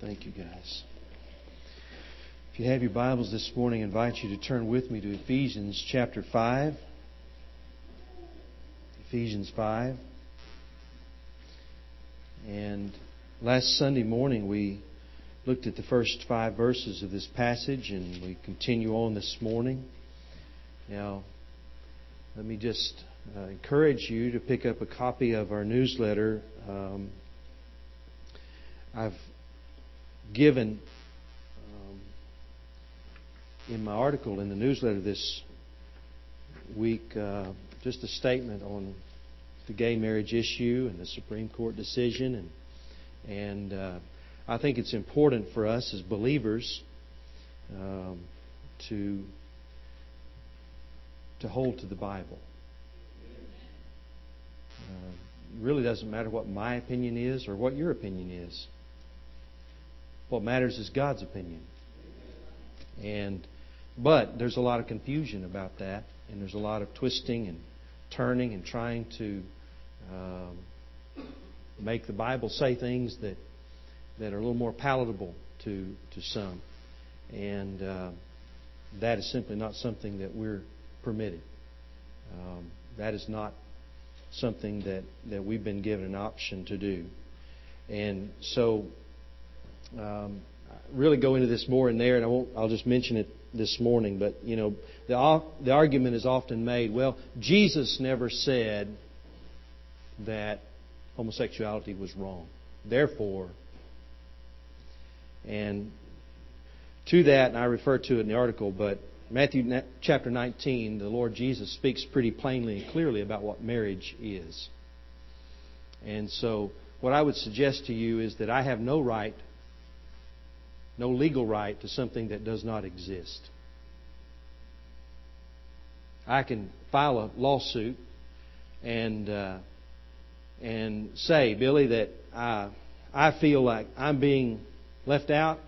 Thank you, guys. If you have your Bibles this morning, I invite you to turn with me to Ephesians chapter 5. Ephesians 5. And last Sunday morning we looked at the first five verses of this passage, and we continue on this morning. Now, let me just uh, encourage you to pick up a copy of our newsletter. Um, I've given um, in my article in the newsletter this week uh, just a statement on the gay marriage issue and the Supreme Court decision, and and uh, I think it's important for us as believers um, to to hold to the Bible. Uh, really doesn't matter what my opinion is or what your opinion is. What matters is God's opinion. And but there's a lot of confusion about that, and there's a lot of twisting and turning and trying to um, make the Bible say things that that are a little more palatable to to some, and uh, that is simply not something that we're permitted. Um, that is not something that that we've been given an option to do, and so um, really go into this more in there, and I won't. I'll just mention it this morning. But you know, the the argument is often made. Well, Jesus never said that homosexuality was wrong. Therefore, and to that, and I refer to it in the article, but Matthew chapter 19, the Lord Jesus speaks pretty plainly and clearly about what marriage is. And so, what I would suggest to you is that I have no right no legal right to something that does not exist. I can file a lawsuit and uh, and say, Billy, that I I feel like I'm being left out,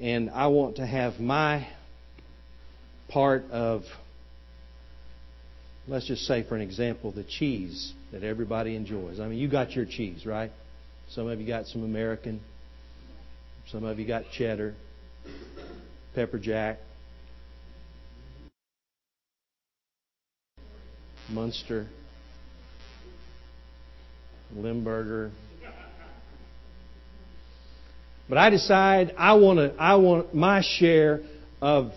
and I want to have my part of, let's just say, for an example, the cheese that everybody enjoys. I mean, you got your cheese, right? Some of you got some American. Some of you got cheddar, pepper jack, Munster, Limburger. But I decide I want to I want my share of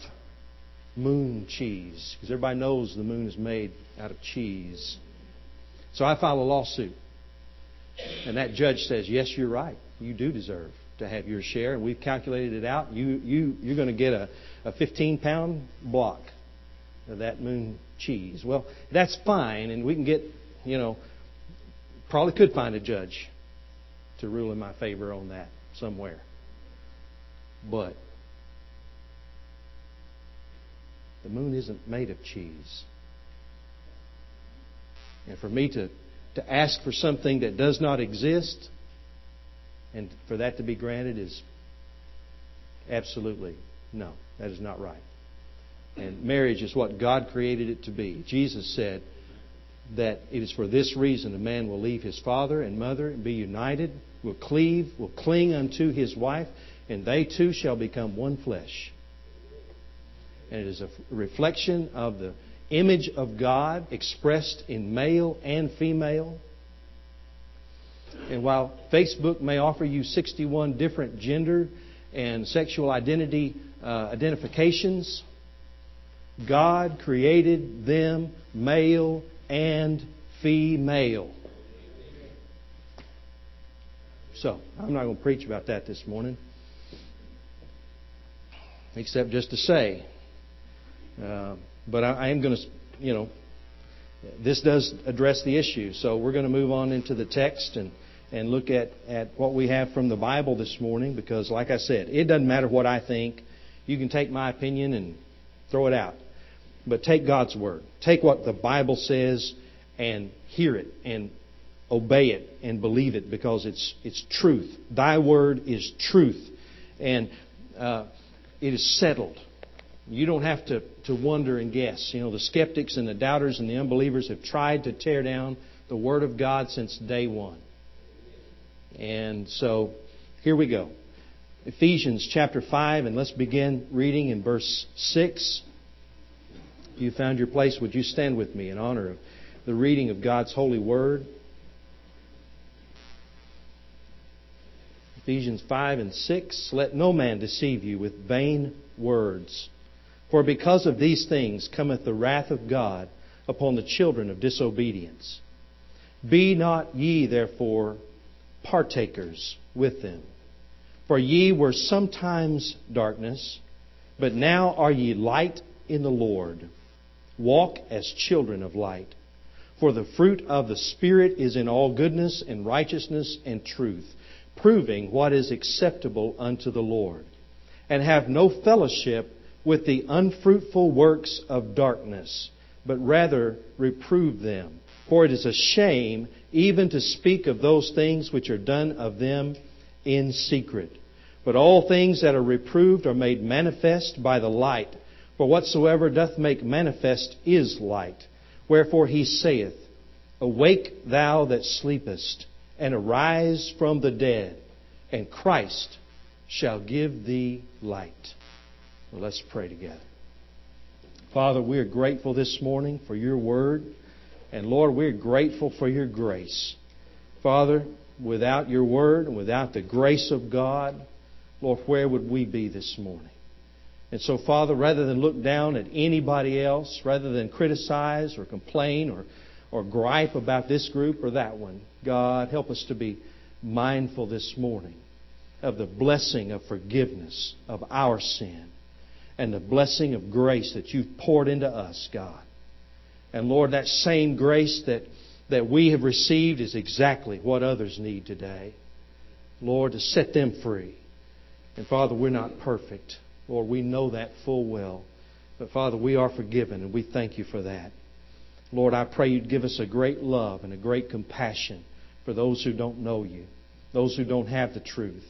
moon cheese because everybody knows the moon is made out of cheese. So I file a lawsuit. And that judge says, "Yes, you're right. You do deserve to have your share, and we've calculated it out. You, you, you're going to get a, a 15 pound block of that moon cheese. Well, that's fine, and we can get, you know, probably could find a judge to rule in my favor on that somewhere. But the moon isn't made of cheese. And for me to, to ask for something that does not exist and for that to be granted is absolutely no, that is not right. And marriage is what God created it to be. Jesus said that it is for this reason a man will leave his father and mother and be united, will cleave, will cling unto his wife, and they two shall become one flesh. And it is a reflection of the image of God expressed in male and female. And while Facebook may offer you 61 different gender and sexual identity uh, identifications, God created them male and female. So, I'm not going to preach about that this morning, except just to say, uh, but I, I am going to, you know, this does address the issue. So we're going to move on into the text and and look at, at what we have from the Bible this morning because, like I said, it doesn't matter what I think. You can take my opinion and throw it out. But take God's Word. Take what the Bible says and hear it and obey it and believe it because it's, it's truth. Thy Word is truth. And uh, it is settled. You don't have to, to wonder and guess. You know, the skeptics and the doubters and the unbelievers have tried to tear down the Word of God since day one. And so here we go. Ephesians chapter 5, and let's begin reading in verse 6. If you found your place, would you stand with me in honor of the reading of God's holy word? Ephesians 5 and 6. Let no man deceive you with vain words. For because of these things cometh the wrath of God upon the children of disobedience. Be not ye therefore partakers with them. For ye were sometimes darkness, but now are ye light in the Lord. Walk as children of light. For the fruit of the Spirit is in all goodness and righteousness and truth, proving what is acceptable unto the Lord. And have no fellowship with the unfruitful works of darkness, but rather reprove them. For it is a shame even to speak of those things which are done of them in secret. But all things that are reproved are made manifest by the light. For whatsoever doth make manifest is light. Wherefore he saith, Awake thou that sleepest, and arise from the dead, and Christ shall give thee light. Well, let's pray together. Father, we are grateful this morning for your word. And Lord, we're grateful for your grace. Father, without your word and without the grace of God, Lord, where would we be this morning? And so, Father, rather than look down at anybody else, rather than criticize or complain or, or gripe about this group or that one, God, help us to be mindful this morning of the blessing of forgiveness of our sin and the blessing of grace that you've poured into us, God. And Lord, that same grace that, that we have received is exactly what others need today. Lord, to set them free. And Father, we're not perfect. Lord, we know that full well. But Father, we are forgiven, and we thank you for that. Lord, I pray you'd give us a great love and a great compassion for those who don't know you, those who don't have the truth.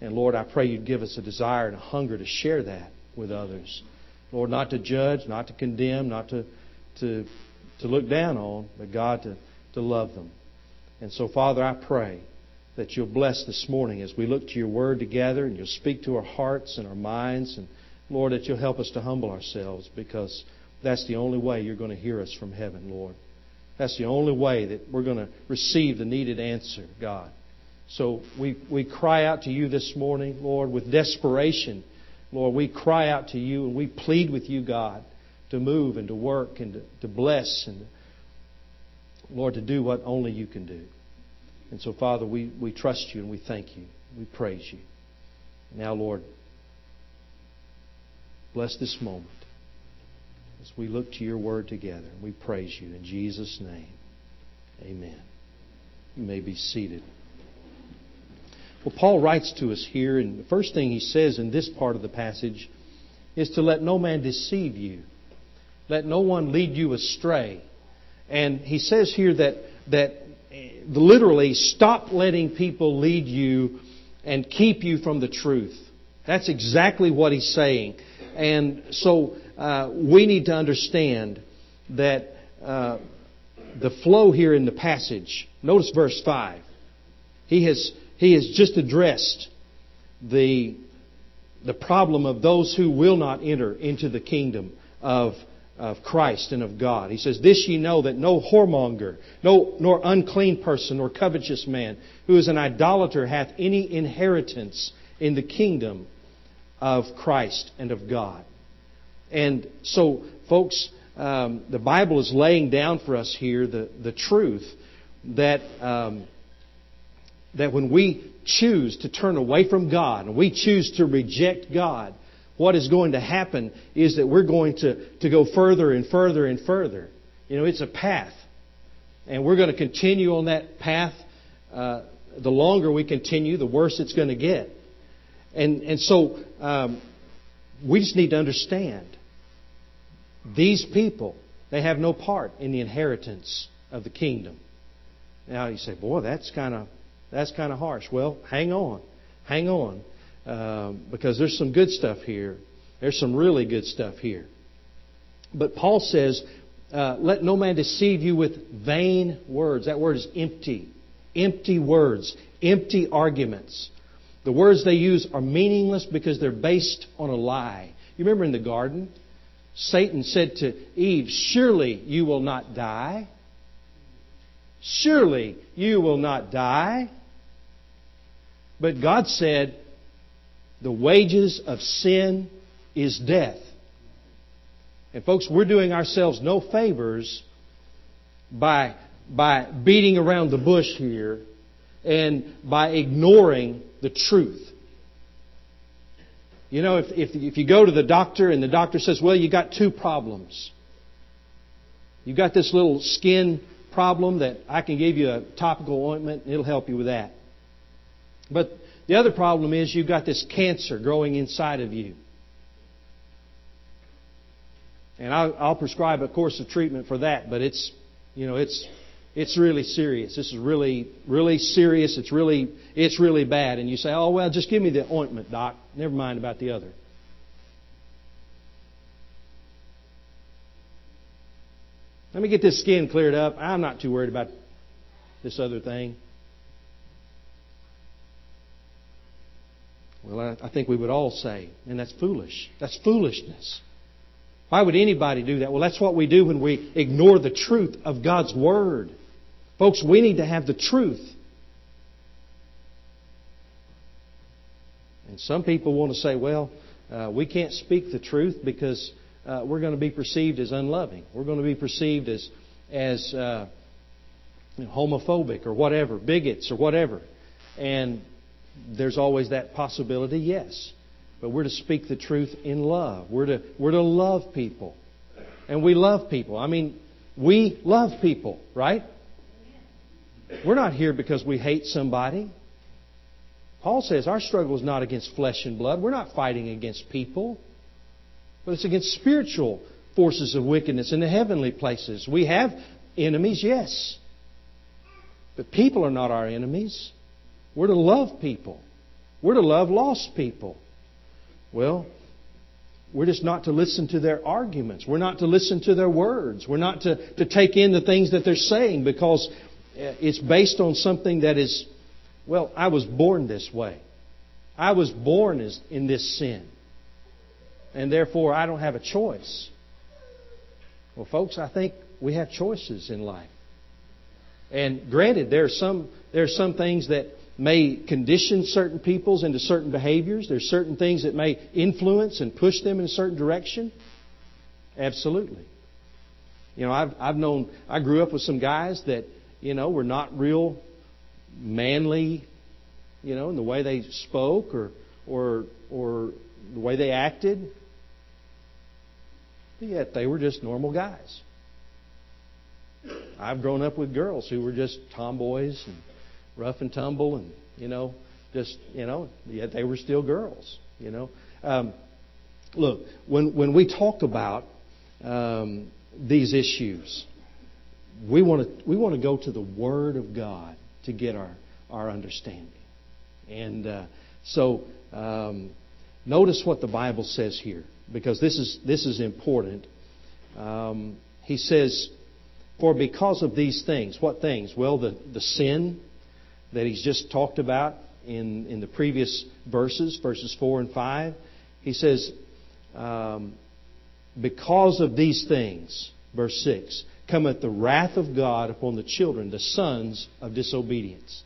And Lord, I pray you'd give us a desire and a hunger to share that with others. Lord, not to judge, not to condemn, not to to, to look down on, but God to, to love them. And so, Father, I pray that you'll bless this morning as we look to your word together and you'll speak to our hearts and our minds. And, Lord, that you'll help us to humble ourselves because that's the only way you're going to hear us from heaven, Lord. That's the only way that we're going to receive the needed answer, God. So we, we cry out to you this morning, Lord, with desperation. Lord, we cry out to you and we plead with you, God, to move and to work and to, to bless and, Lord, to do what only you can do. And so, Father, we, we trust you and we thank you. We praise you. Now, Lord, bless this moment as we look to your word together. We praise you in Jesus' name. Amen. You may be seated. Well, Paul writes to us here, and the first thing he says in this part of the passage is to let no man deceive you. Let no one lead you astray. And he says here that, that literally, stop letting people lead you and keep you from the truth. That's exactly what he's saying. And so uh, we need to understand that uh, the flow here in the passage, notice verse 5. He has, he has just addressed the, the problem of those who will not enter into the kingdom of of Christ and of God. He says, This ye know that no whoremonger, no, nor unclean person, nor covetous man, who is an idolater, hath any inheritance in the kingdom of Christ and of God. And so, folks, um, the Bible is laying down for us here the, the truth that, um, that when we choose to turn away from God and we choose to reject God, what is going to happen is that we're going to, to go further and further and further. You know, it's a path. And we're going to continue on that path. Uh, the longer we continue, the worse it's going to get. And, and so um, we just need to understand these people, they have no part in the inheritance of the kingdom. Now you say, boy, that's kind of that's kind of harsh. Well, hang on, hang on. Um, because there's some good stuff here. There's some really good stuff here. But Paul says, uh, let no man deceive you with vain words. That word is empty. Empty words, empty arguments. The words they use are meaningless because they're based on a lie. You remember in the garden? Satan said to Eve, Surely you will not die. Surely you will not die. But God said, The wages of sin is death. And folks, we're doing ourselves no favors by, by beating around the bush here and by ignoring the truth. You know, if, if, if you go to the doctor and the doctor says, well, you got two problems. You got this little skin problem that I can give you a topical ointment and it'll help you with that. But the other problem is you've got this cancer growing inside of you. And I'll, I'll prescribe a course of treatment for that, but it's, you know, it's, it's really serious. This is really, really serious. It's really, it's really bad. And you say, oh, well, just give me the ointment, doc. Never mind about the other. Let me get this skin cleared up. I'm not too worried about this other thing. Well, I, I think we would all say, and that's foolish. That's foolishness. Why would anybody do that? Well, that's what we do when we ignore the truth of God's Word. Folks, we need to have the truth. And some people want to say, well, uh, we can't speak the truth because uh, we're going to be perceived as unloving. We're going to be perceived as, as uh, homophobic or whatever, bigots or whatever. And there's always that possibility, yes. But we're to speak the truth in love. We're to, we're to love people. And we love people. I mean, we love people, right? We're not here because we hate somebody. Paul says our struggle is not against flesh and blood. We're not fighting against people, but it's against spiritual forces of wickedness in the heavenly places. We have enemies, yes. But people are not our enemies. We're to love people. We're to love lost people. Well, we're just not to listen to their arguments. We're not to listen to their words. We're not to, to take in the things that they're saying because uh, it's based on something that is, well, I was born this way. I was born in this sin. And therefore, I don't have a choice. Well, folks, I think we have choices in life. And granted, there are some, there are some things that may condition certain peoples into certain behaviors. There's certain things that may influence and push them in a certain direction. Absolutely. You know, I've, I've known, I grew up with some guys that, you know, were not real manly, you know, in the way they spoke or, or, or the way they acted. But yet they were just normal guys. I've grown up with girls who were just tomboys and rough and tumble, and you know, just you know, yet they were still girls. You know, um, look when when we talk about um, these issues, we want to we want to go to the Word of God to get our our understanding, and uh, so um, notice what the Bible says here because this is this is important. Um, he says, "For because of these things, what things? Well, the the sin that he's just talked about in, in the previous verses, verses 4 and 5. He says, um, Because of these things, verse 6, cometh the wrath of God upon the children, the sons of disobedience.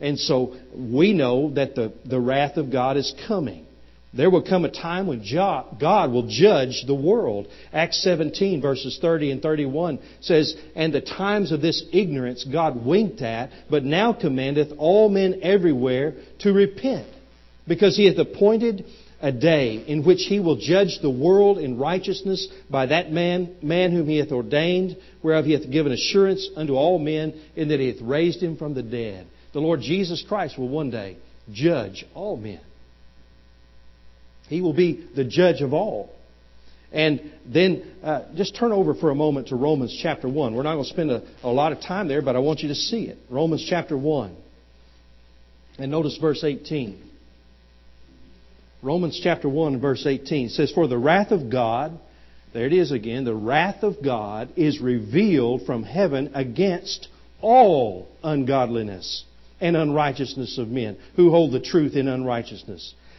And so we know that the, the wrath of God is coming. There will come a time when God will judge the world. Acts 17, verses 30 and 31 says, And the times of this ignorance God winked at, but now commandeth all men everywhere to repent, because he hath appointed a day in which he will judge the world in righteousness by that man, man whom he hath ordained, whereof he hath given assurance unto all men, in that he hath raised him from the dead. The Lord Jesus Christ will one day judge all men. He will be the judge of all. And then uh, just turn over for a moment to Romans chapter 1. We're not going to spend a, a lot of time there, but I want you to see it. Romans chapter 1. And notice verse 18. Romans chapter 1 verse 18 says, For the wrath of God, there it is again, the wrath of God is revealed from heaven against all ungodliness and unrighteousness of men who hold the truth in unrighteousness.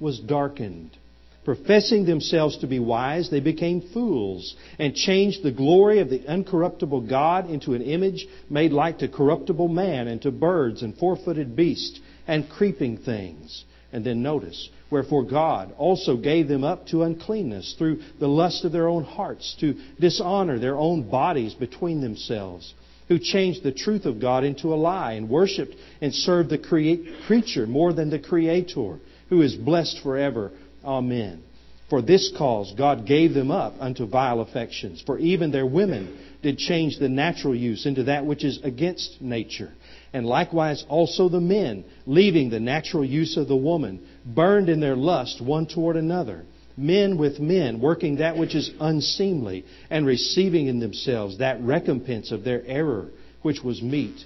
was darkened. Professing themselves to be wise, they became fools and changed the glory of the uncorruptible God into an image made like to corruptible man and to birds and four footed beasts and creeping things. And then notice, wherefore God also gave them up to uncleanness through the lust of their own hearts, to dishonor their own bodies between themselves, who changed the truth of God into a lie and worshipped and served the creature more than the Creator who is blessed forever. Amen. For this cause God gave them up unto vile affections. For even their women did change the natural use into that which is against nature. And likewise also the men, leaving the natural use of the woman, burned in their lust one toward another. Men with men, working that which is unseemly, and receiving in themselves that recompense of their error, which was meet.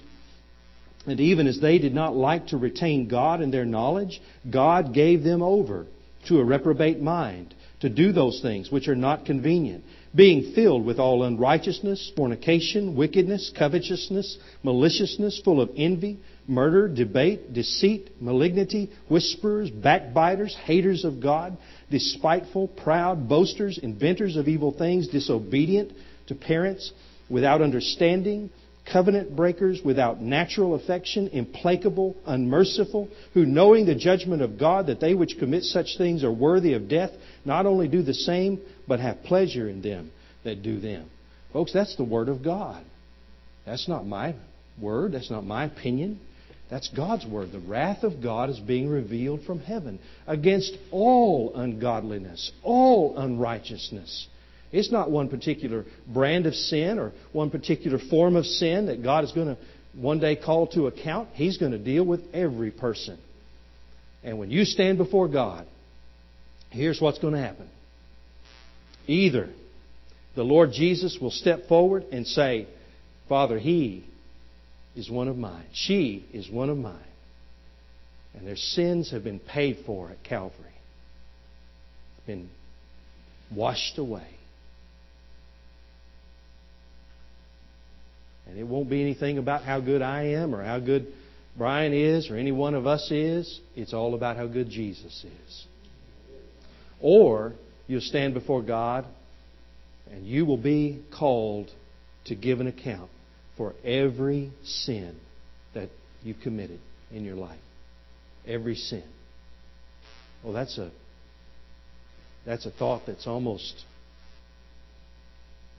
And even as they did not like to retain God in their knowledge, God gave them over to a reprobate mind to do those things which are not convenient, being filled with all unrighteousness, fornication, wickedness, covetousness, maliciousness, full of envy, murder, debate, deceit, malignity, whisperers, backbiters, haters of God, despiteful, proud, boasters, inventors of evil things, disobedient to parents, without understanding, covenant breakers, without natural affection, implacable, unmerciful, who knowing the judgment of God that they which commit such things are worthy of death, not only do the same, but have pleasure in them that do them. Folks, that's the Word of God. That's not my word. That's not my opinion. That's God's word. The wrath of God is being revealed from heaven against all ungodliness, all unrighteousness. It's not one particular brand of sin or one particular form of sin that God is going to one day call to account. He's going to deal with every person. And when you stand before God, here's what's going to happen. Either the Lord Jesus will step forward and say, Father, he is one of mine. She is one of mine. And their sins have been paid for at Calvary, been washed away. And it won't be anything about how good I am or how good Brian is or any one of us is. It's all about how good Jesus is. Or you'll stand before God and you will be called to give an account for every sin that you've committed in your life. Every sin. Well, that's a that's a thought that's almost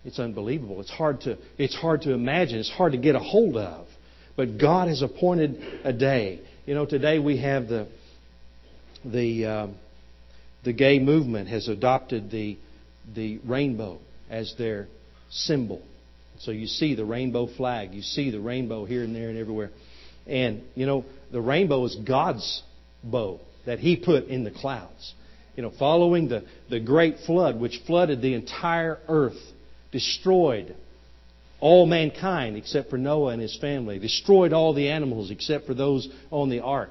it's unbelievable. It's hard to, it's hard to imagine. It's hard to get a hold of. But God has appointed a day. You know, today we have the, the, uh, the gay movement has adopted the, the rainbow as their symbol. So you see the rainbow flag. You see the rainbow here and there and everywhere. And, you know, the rainbow is God's bow that He put in the clouds. You know, following the, the great flood, which flooded the entire earth destroyed all mankind except for Noah and his family, destroyed all the animals except for those on the ark.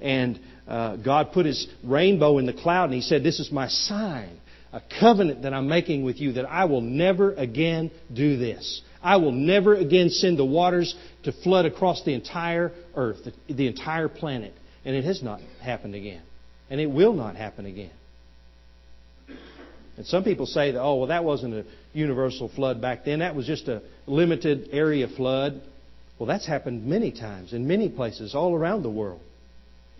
And uh, God put his rainbow in the cloud and he said, This is my sign, a covenant that I'm making with you that I will never again do this. I will never again send the waters to flood across the entire earth, the, the entire planet. And it has not happened again. And it will not happen again. And some people say that, oh, well, that wasn't a universal flood back then. That was just a limited area flood. Well, that's happened many times in many places all around the world.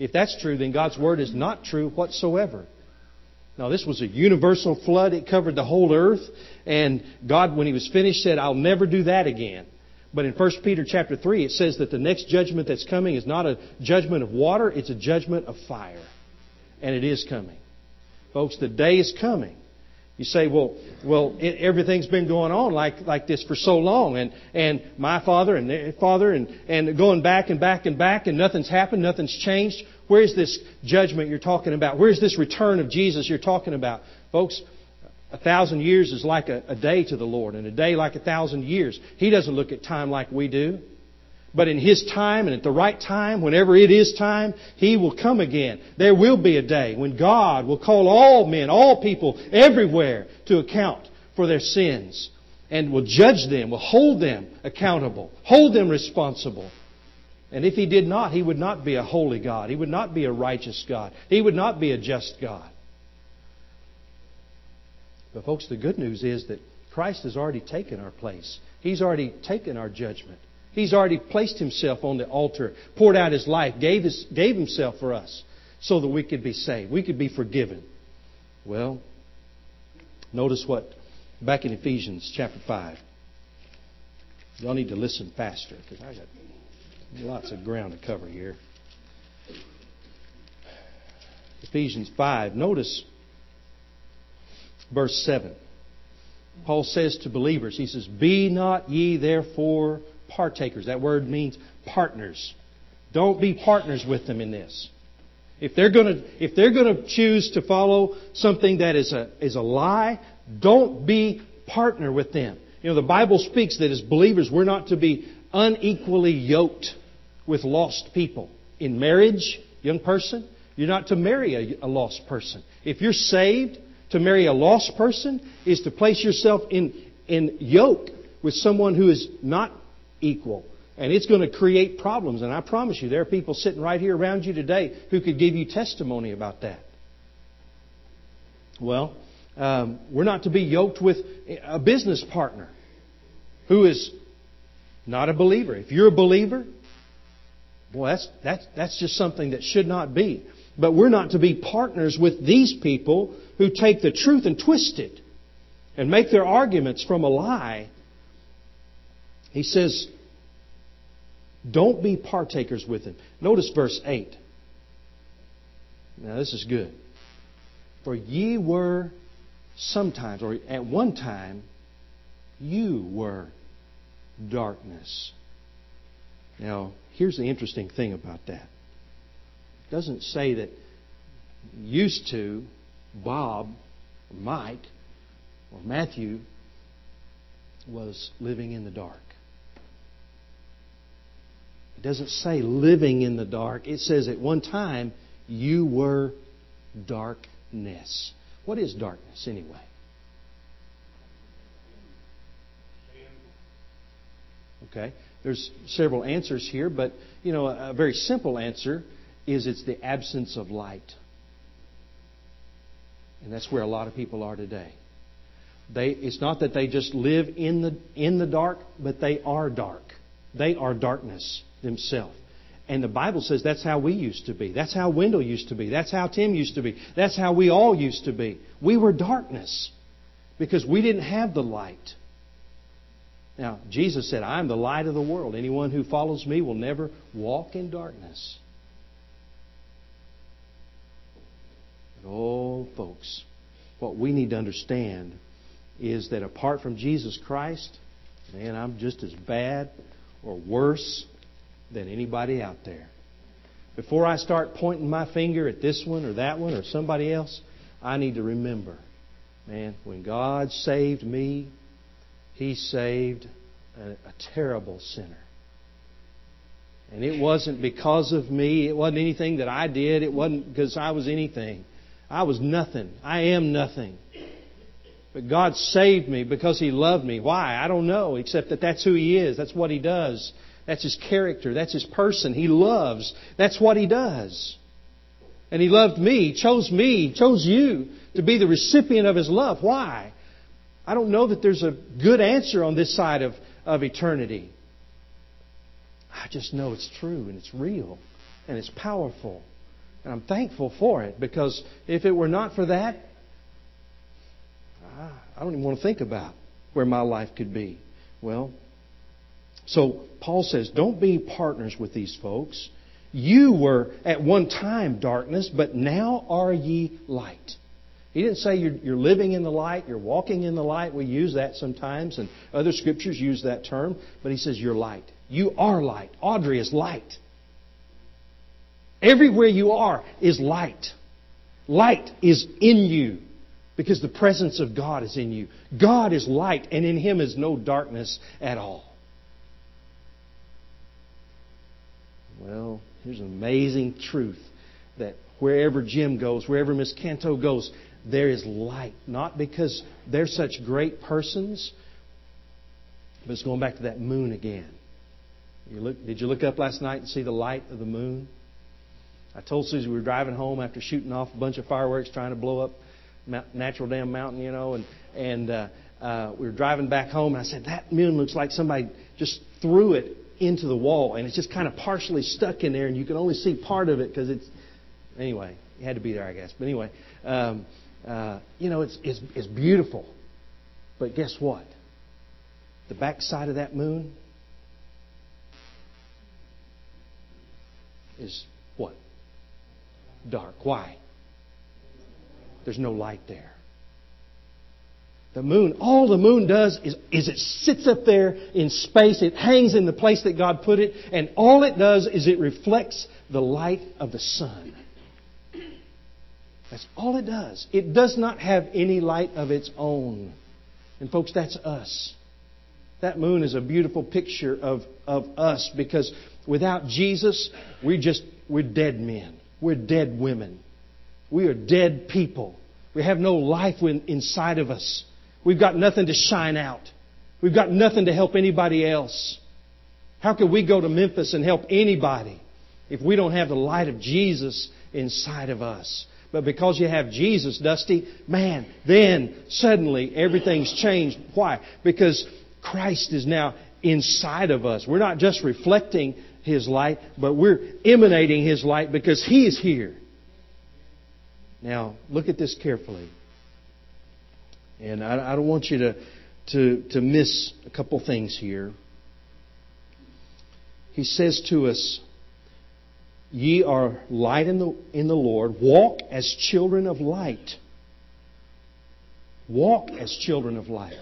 If that's true, then God's Word is not true whatsoever. Now, this was a universal flood. It covered the whole earth. And God, when He was finished, said, I'll never do that again. But in 1 Peter chapter 3, it says that the next judgment that's coming is not a judgment of water, it's a judgment of fire. And it is coming. Folks, the day is coming You say, well, well, it, everything's been going on like, like this for so long, and, and my father and their father, and, and going back and back and back, and nothing's happened, nothing's changed. Where's this judgment you're talking about? Where's this return of Jesus you're talking about? Folks, a thousand years is like a, a day to the Lord, and a day like a thousand years. He doesn't look at time like we do. But in His time and at the right time, whenever it is time, He will come again. There will be a day when God will call all men, all people, everywhere to account for their sins and will judge them, will hold them accountable, hold them responsible. And if He did not, He would not be a holy God. He would not be a righteous God. He would not be a just God. But folks, the good news is that Christ has already taken our place. He's already taken our judgment. He's already placed himself on the altar, poured out his life, gave, his, gave himself for us so that we could be saved. We could be forgiven. Well, notice what, back in Ephesians chapter 5. Y'all need to listen faster because I got lots of ground to cover here. Ephesians 5. Notice verse 7. Paul says to believers, he says, Be not ye therefore partakers. That word means partners. Don't be partners with them in this. If they're going to, if they're going to choose to follow something that is a, is a lie, don't be partner with them. You know, the Bible speaks that as believers, we're not to be unequally yoked with lost people. In marriage, young person, you're not to marry a, a lost person. If you're saved, to marry a lost person is to place yourself in, in yoke with someone who is not equal. And it's going to create problems. And I promise you, there are people sitting right here around you today who could give you testimony about that. Well, um, we're not to be yoked with a business partner who is not a believer. If you're a believer, boy, that's, that's, that's just something that should not be. But we're not to be partners with these people who take the truth and twist it and make their arguments from a lie he says, don't be partakers with him. Notice verse 8. Now, this is good. For ye were sometimes, or at one time, you were darkness. Now, here's the interesting thing about that. It doesn't say that used to Bob, or Mike, or Matthew was living in the dark. It doesn't say living in the dark. It says at one time you were darkness. What is darkness anyway? Okay. There's several answers here, but you know, a very simple answer is it's the absence of light. And that's where a lot of people are today. They, it's not that they just live in the, in the dark, but they are dark. They are darkness themselves. And the Bible says that's how we used to be. That's how Wendell used to be. That's how Tim used to be. That's how we all used to be. We were darkness because we didn't have the light. Now, Jesus said, I am the light of the world. Anyone who follows me will never walk in darkness. But, oh, folks, what we need to understand is that apart from Jesus Christ, man, I'm just as bad or worse than anybody out there. Before I start pointing my finger at this one or that one or somebody else, I need to remember, man, when God saved me, He saved a, a terrible sinner. And it wasn't because of me. It wasn't anything that I did. It wasn't because I was anything. I was nothing. I am nothing. But God saved me because He loved me. Why? I don't know, except that that's who He is. That's what He does. That's his character. That's his person. He loves. That's what he does. And he loved me, chose me, chose you to be the recipient of his love. Why? I don't know that there's a good answer on this side of, of eternity. I just know it's true and it's real and it's powerful. And I'm thankful for it because if it were not for that, I don't even want to think about where my life could be. Well, so Paul says, don't be partners with these folks. You were at one time darkness, but now are ye light. He didn't say you're, you're living in the light, you're walking in the light. We use that sometimes, and other scriptures use that term, but he says you're light. You are light. Audrey is light. Everywhere you are is light. Light is in you because the presence of God is in you. God is light, and in Him is no darkness at all. Well, here's an amazing truth that wherever Jim goes, wherever Miss Canto goes, there is light. Not because they're such great persons, but it's going back to that moon again. You look, did you look up last night and see the light of the moon? I told Susie we were driving home after shooting off a bunch of fireworks trying to blow up Natural Dam Mountain, you know, and and uh, uh, we were driving back home, and I said that moon looks like somebody just threw it into the wall, and it's just kind of partially stuck in there, and you can only see part of it because it's anyway. It had to be there, I guess. But anyway, um, uh, you know, it's, it's it's beautiful, but guess what? The backside of that moon is what? Dark. Why? There's no light there. The moon, all the moon does is, is it sits up there in space. It hangs in the place that God put it. And all it does is it reflects the light of the sun. That's all it does. It does not have any light of its own. And folks, that's us. That moon is a beautiful picture of, of us because without Jesus, we're just, we're dead men. We're dead women. We are dead people. We have no life inside of us. We've got nothing to shine out. We've got nothing to help anybody else. How can we go to Memphis and help anybody if we don't have the light of Jesus inside of us? But because you have Jesus, Dusty, man, then suddenly everything's changed. Why? Because Christ is now inside of us. We're not just reflecting His light, but we're emanating His light because He is here. Now, look at this carefully. And I, I don't want you to, to, to miss a couple things here. He says to us, Ye are light in the, in the Lord. Walk as children of light. Walk as children of light.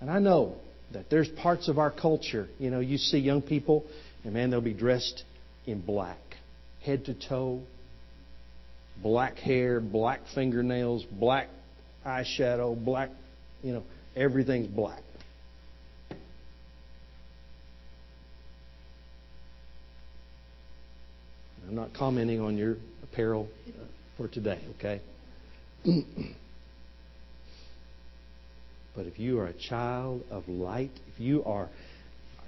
And I know that there's parts of our culture, you know, you see young people, and man, they'll be dressed in black, head to toe, black hair, black fingernails, black eyeshadow, black, you know, everything's black. I'm not commenting on your apparel for today, okay? but if you are a child of light, if you are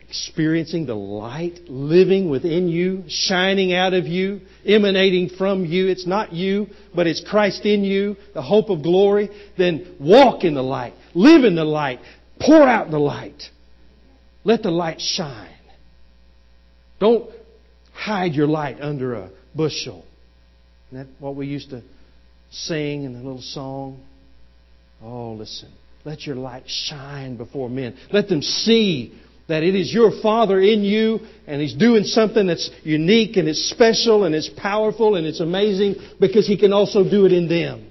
experiencing the light living within you, shining out of you, emanating from you. It's not you, but it's Christ in you, the hope of glory. Then walk in the light, live in the light, pour out the light. Let the light shine. Don't hide your light under a bushel. Isn't that what we used to sing in the little song? Oh, listen. Let your light shine before men. Let them see that it is your Father in you and He's doing something that's unique and it's special and it's powerful and it's amazing because He can also do it in them.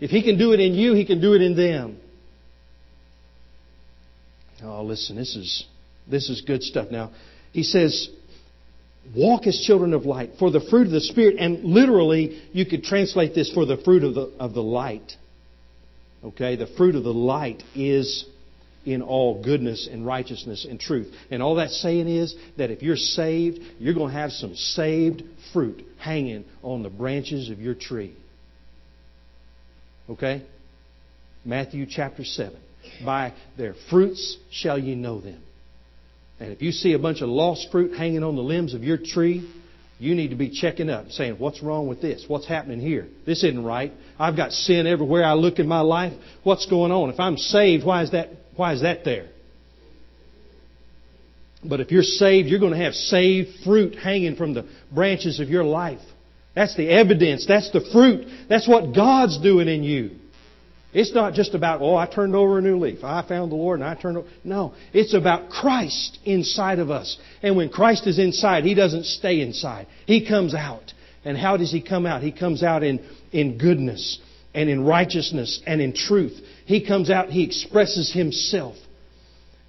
If He can do it in you, He can do it in them. Oh, listen, this is, this is good stuff. Now, He says, walk as children of light for the fruit of the Spirit. And literally, you could translate this for the fruit of the, of the light. Okay, the fruit of the light is in all goodness and righteousness and truth. And all that's saying is that if you're saved, you're going to have some saved fruit hanging on the branches of your tree. Okay? Matthew chapter 7. By their fruits shall ye know them. And if you see a bunch of lost fruit hanging on the limbs of your tree, you need to be checking up, saying, What's wrong with this? What's happening here? This isn't right. I've got sin everywhere I look in my life. What's going on? If I'm saved, why is that why is that there? But if you're saved, you're going to have saved fruit hanging from the branches of your life. That's the evidence. That's the fruit. That's what God's doing in you. It's not just about, oh, I turned over a new leaf. I found the Lord and I turned over. No. It's about Christ inside of us. And when Christ is inside, He doesn't stay inside. He comes out. And how does He come out? He comes out in, in goodness and in righteousness and in truth. He comes out, he expresses himself.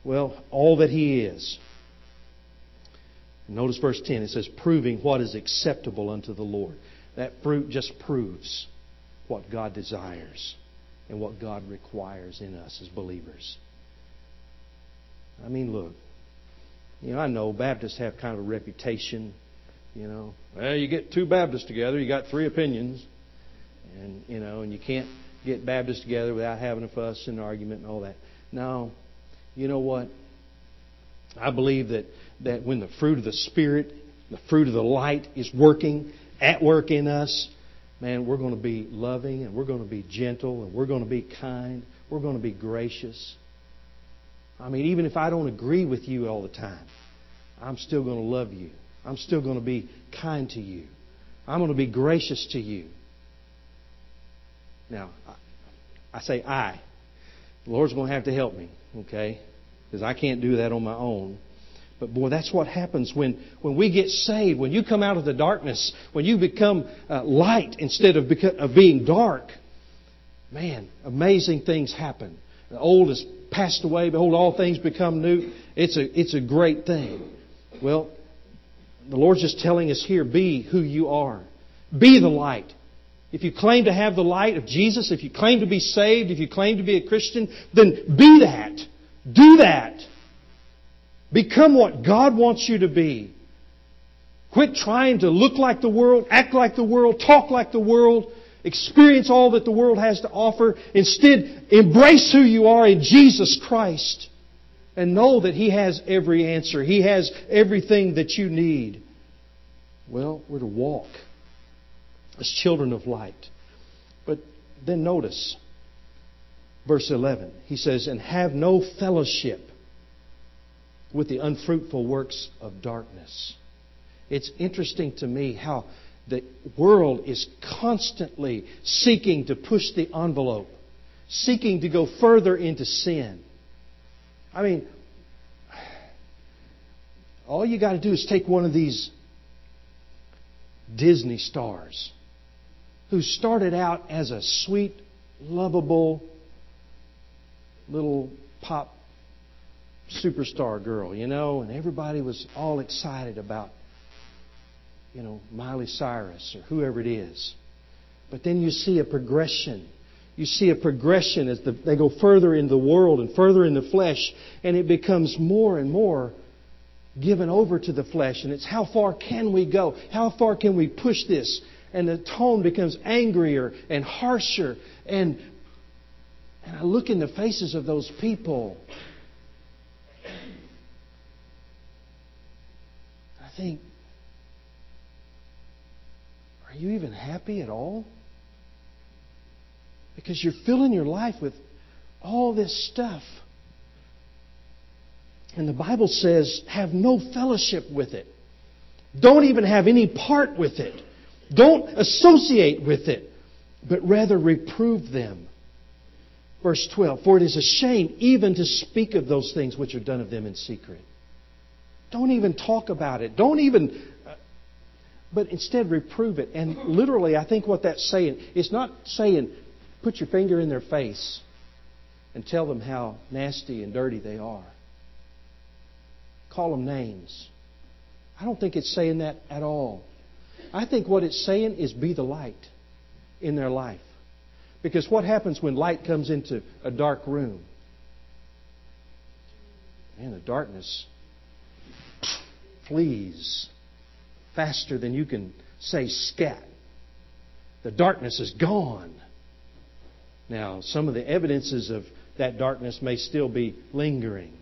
Well, all that he is. Notice verse 10. It says, proving what is acceptable unto the Lord. That fruit just proves what God desires and what God requires in us as believers. I mean, look, you know, I know Baptists have kind of a reputation. You know, well, you get two Baptists together, you got three opinions, and you know, and you can't get Baptists together without having a fuss and argument and all that. No, you know what? I believe that that when the fruit of the Spirit, the fruit of the light is working at work in us, man, we're going to be loving and we're going to be gentle and we're going to be kind. We're going to be gracious. I mean, even if I don't agree with you all the time, I'm still going to love you. I'm still going to be kind to you. I'm going to be gracious to you. Now, I say I. The Lord's going to have to help me, okay? Because I can't do that on my own. But boy, that's what happens when, when we get saved, when you come out of the darkness, when you become uh, light instead of, beca- of being dark. Man, amazing things happen. The old has passed away. Behold, all things become new. It's a, it's a great thing. Well, the Lord's just telling us here be who you are, be the light. If you claim to have the light of Jesus, if you claim to be saved, if you claim to be a Christian, then be that. Do that. Become what God wants you to be. Quit trying to look like the world, act like the world, talk like the world, experience all that the world has to offer. Instead, embrace who you are in Jesus Christ and know that He has every answer. He has everything that you need. Well, we're to walk as children of light. But then notice verse 11. He says, And have no fellowship with the unfruitful works of darkness. It's interesting to me how the world is constantly seeking to push the envelope, seeking to go further into sin. I mean, all you got to do is take one of these Disney stars who started out as a sweet, lovable little pop superstar girl, you know, and everybody was all excited about, you know, Miley Cyrus or whoever it is. But then you see a progression. You see a progression as the, they go further in the world and further in the flesh, and it becomes more and more given over to the flesh. And it's how far can we go? How far can we push this? And the tone becomes angrier and harsher. And, and I look in the faces of those people I think, are you even happy at all? Because you're filling your life with all this stuff. And the Bible says, have no fellowship with it. Don't even have any part with it. Don't associate with it, but rather reprove them. Verse 12 For it is a shame even to speak of those things which are done of them in secret. Don't even talk about it. Don't even. Uh, but instead, reprove it. And literally, I think what that's saying is not saying, put your finger in their face and tell them how nasty and dirty they are. Call them names. I don't think it's saying that at all. I think what it's saying is be the light in their life. Because what happens when light comes into a dark room? Man, the darkness flees faster than you can say scat. The darkness is gone. Now, some of the evidences of that darkness may still be lingering.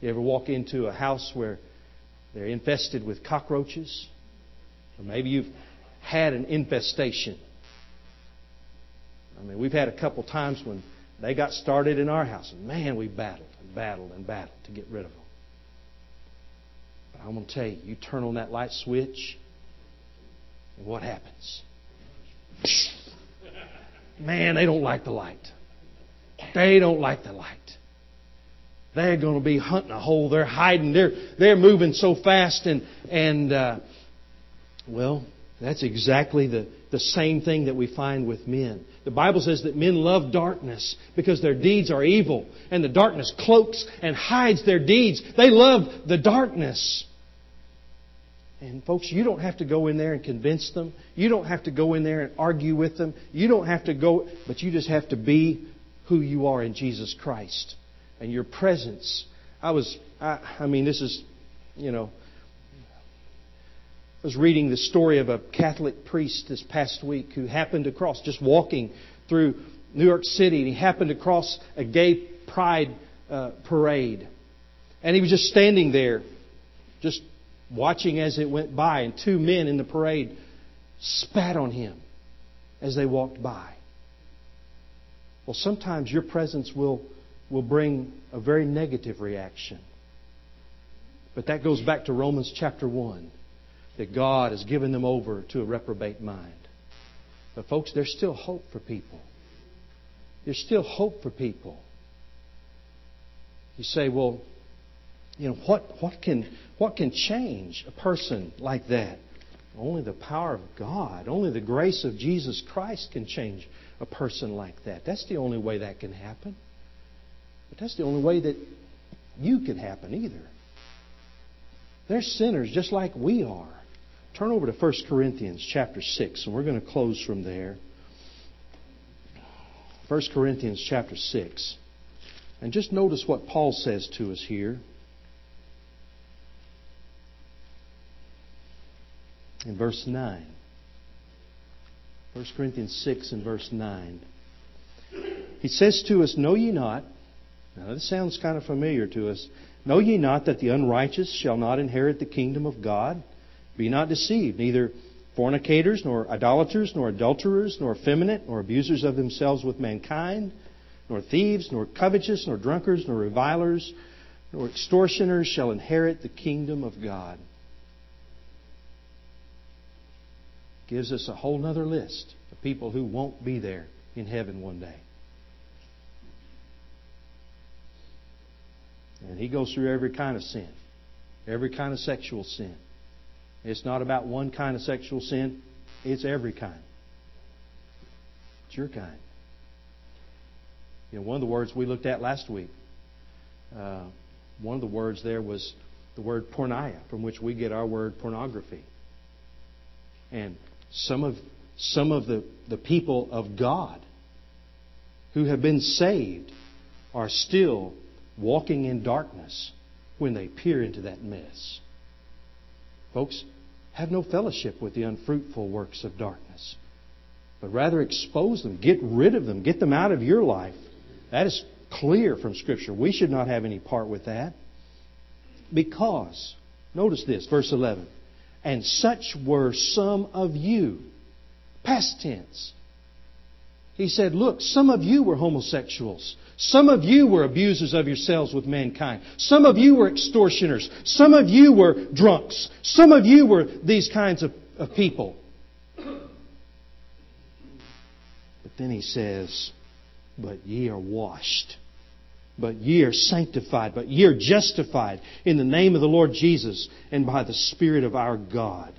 You ever walk into a house where they're infested with cockroaches? Or maybe you've had an infestation. I mean, we've had a couple times when they got started in our house, and man, we battled and battled and battled to get rid of them. But I'm going to tell you, you turn on that light switch, and what happens? Man, they don't like the light. They don't like the light. They're going to be hunting a hole. They're hiding. They're they're moving so fast, and and uh, well, That's exactly the, the same thing that we find with men. The Bible says that men love darkness because their deeds are evil, and the darkness cloaks and hides their deeds. They love the darkness. And folks, you don't have to go in there and convince them. You don't have to go in there and argue with them. You don't have to go, but you just have to be who you are in Jesus Christ. And your presence. I was, I, I mean, this is, you know, I was reading the story of a Catholic priest this past week who happened across, just walking through New York City, and he happened across a gay pride uh, parade. And he was just standing there, just watching as it went by, and two men in the parade spat on him as they walked by. Well, sometimes your presence will, will bring a very negative reaction. But that goes back to Romans chapter 1 that God has given them over to a reprobate mind. But, folks, there's still hope for people. There's still hope for people. You say, well, you know, what, what, can, what can change a person like that? Only the power of God, only the grace of Jesus Christ can change a person like that. That's the only way that can happen. But that's the only way that you can happen either. They're sinners just like we are. Turn over to 1 Corinthians chapter 6, and we're going to close from there. 1 Corinthians chapter 6. And just notice what Paul says to us here. In verse 9. 1 Corinthians 6 and verse 9. He says to us, Know ye not, now this sounds kind of familiar to us, know ye not that the unrighteous shall not inherit the kingdom of God? Be not deceived, neither fornicators, nor idolaters, nor adulterers, nor effeminate, nor abusers of themselves with mankind, nor thieves, nor covetous, nor drunkards, nor revilers, nor extortioners shall inherit the kingdom of God. Gives us a whole other list of people who won't be there in heaven one day. And he goes through every kind of sin, every kind of sexual sin. It's not about one kind of sexual sin, it's every kind. It's your kind. You know, one of the words we looked at last week, uh, one of the words there was the word porneia, from which we get our word pornography. And some of some of the, the people of God who have been saved are still walking in darkness when they peer into that mess. Folks, have no fellowship with the unfruitful works of darkness, but rather expose them, get rid of them, get them out of your life. That is clear from Scripture. We should not have any part with that. Because, notice this, verse 11, and such were some of you. Past tense. He said, Look, some of you were homosexuals. Some of you were abusers of yourselves with mankind. Some of you were extortioners. Some of you were drunks. Some of you were these kinds of, of people. But then he says, But ye are washed. But ye are sanctified. But ye are justified in the name of the Lord Jesus and by the Spirit of our God.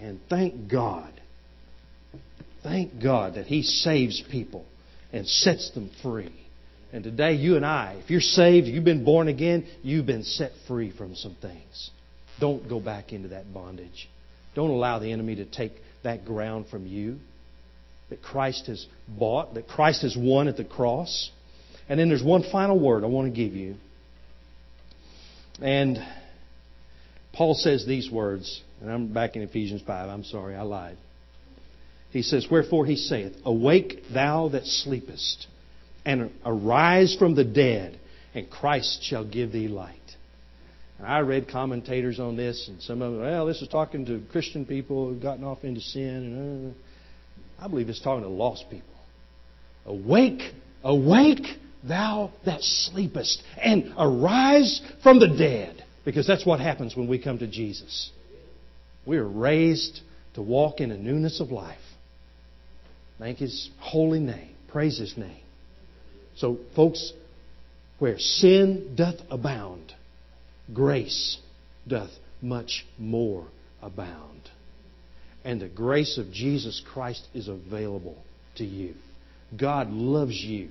And thank God Thank God that He saves people and sets them free. And today, you and I, if you're saved, you've been born again, you've been set free from some things. Don't go back into that bondage. Don't allow the enemy to take that ground from you that Christ has bought, that Christ has won at the cross. And then there's one final word I want to give you. And Paul says these words, and I'm back in Ephesians 5. I'm sorry, I lied. He says, Wherefore he saith, Awake thou that sleepest, and arise from the dead, and Christ shall give thee light. And I read commentators on this, and some of them, well, this is talking to Christian people who've gotten off into sin. And uh, I believe it's talking to lost people. Awake, awake, thou that sleepest, and arise from the dead. Because that's what happens when we come to Jesus. We are raised to walk in a newness of life. Thank His holy name. Praise His name. So, folks, where sin doth abound, grace doth much more abound. And the grace of Jesus Christ is available to you. God loves you.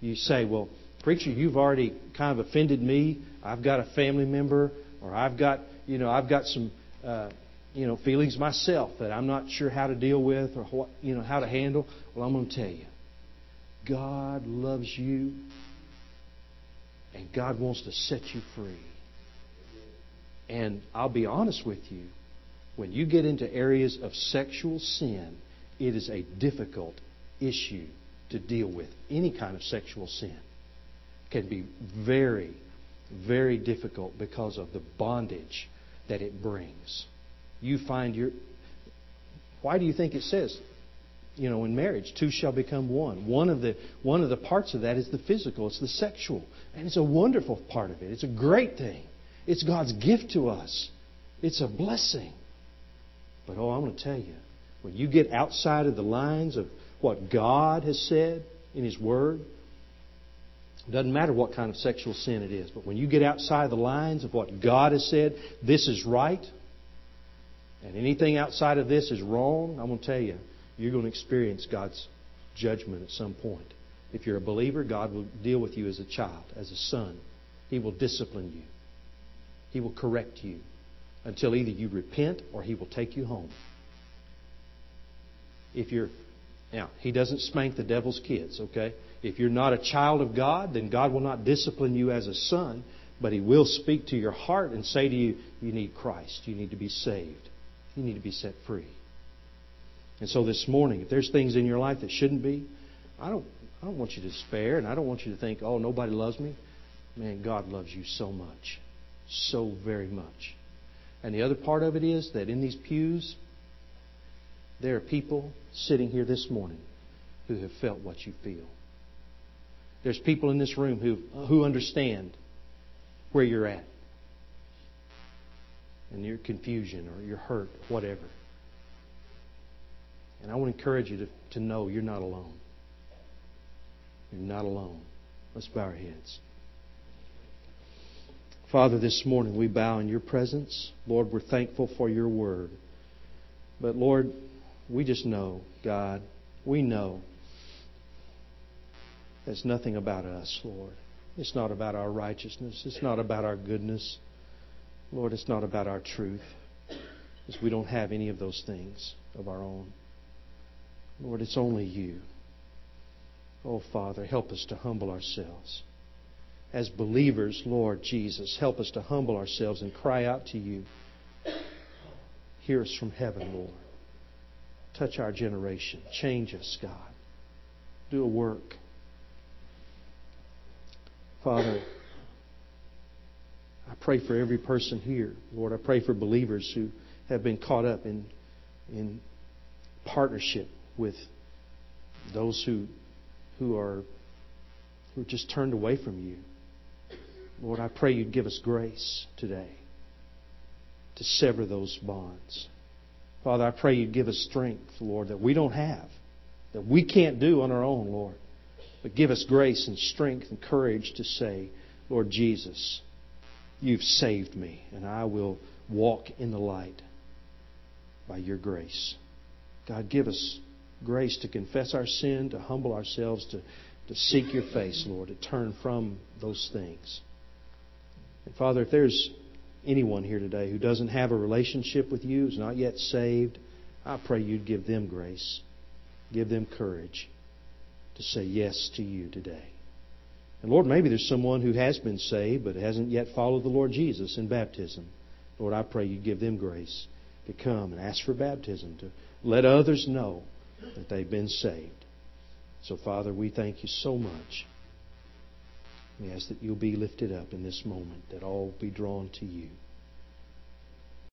You say, well, preacher, you've already kind of offended me. I've got a family member, or I've got, you know, I've got some, uh, you know, feelings myself that I'm not sure how to deal with or what, you know, how to handle. Well, I'm going to tell you, God loves you, and God wants to set you free. And I'll be honest with you, when you get into areas of sexual sin, it is a difficult issue to deal with. Any kind of sexual sin can be very, very difficult because of the bondage that it brings. You find your. Why do you think it says, you know, in marriage, two shall become one? One of the one of the parts of that is the physical. It's the sexual, and it's a wonderful part of it. It's a great thing. It's God's gift to us. It's a blessing. But oh, I'm going to tell you, when you get outside of the lines of what God has said in His Word, it doesn't matter what kind of sexual sin it is, but when you get outside the lines of what God has said, this is right, and anything outside of this is wrong, I'm going to tell you, you're going to experience God's judgment at some point. If you're a believer, God will deal with you as a child, as a son. He will discipline you. He will correct you until either you repent or He will take you home. If you're now, He doesn't spank the devil's kids, okay? If you're not a child of God, then God will not discipline you as a son, but He will speak to your heart and say to you, You need Christ. You need to be saved. You need to be set free. And so this morning, if there's things in your life that shouldn't be, I don't, I don't want you to despair, and I don't want you to think, oh, nobody loves me. Man, God loves you so much so very much. And the other part of it is that in these pews, there are people sitting here this morning who have felt what you feel. There's people in this room who, who understand where you're at and your confusion or your hurt, whatever. And I want to encourage you to, to know you're not alone. You're not alone. Let's bow our heads. Father, this morning we bow in your presence. Lord, we're thankful for your word. But Lord, we just know, God, we know it's nothing about us, Lord. It's not about our righteousness. It's not about our goodness. Lord, it's not about our truth. Because we don't have any of those things of our own. Lord, it's only you. Oh, Father, help us to humble ourselves as believers, Lord Jesus, help us to humble ourselves and cry out to you. Hear us from heaven, Lord. Touch our generation. Change us, God. Do a work. Father, pray for every person here. Lord, I pray for believers who have been caught up in, in partnership with those who, who are who are just turned away from you. Lord, I pray you'd give us grace today to sever those bonds. Father, I pray you'd give us strength, Lord, that we don't have, that we can't do on our own, Lord. But give us grace and strength and courage to say, Lord Jesus, you've saved me, and I will walk in the light by your grace. God, give us grace to confess our sin, to humble ourselves, to, to seek your face, Lord, to turn from those things. And Father, if there's anyone here today who doesn't have a relationship with you, who's not yet saved, I pray you'd give them grace, give them courage to say yes to you today. And Lord, maybe there's someone who has been saved but hasn't yet followed the Lord Jesus in baptism. Lord, I pray you give them grace to come and ask for baptism, to let others know that they've been saved. So, Father, we thank you so much. We ask that you'll be lifted up in this moment, that all be drawn to you.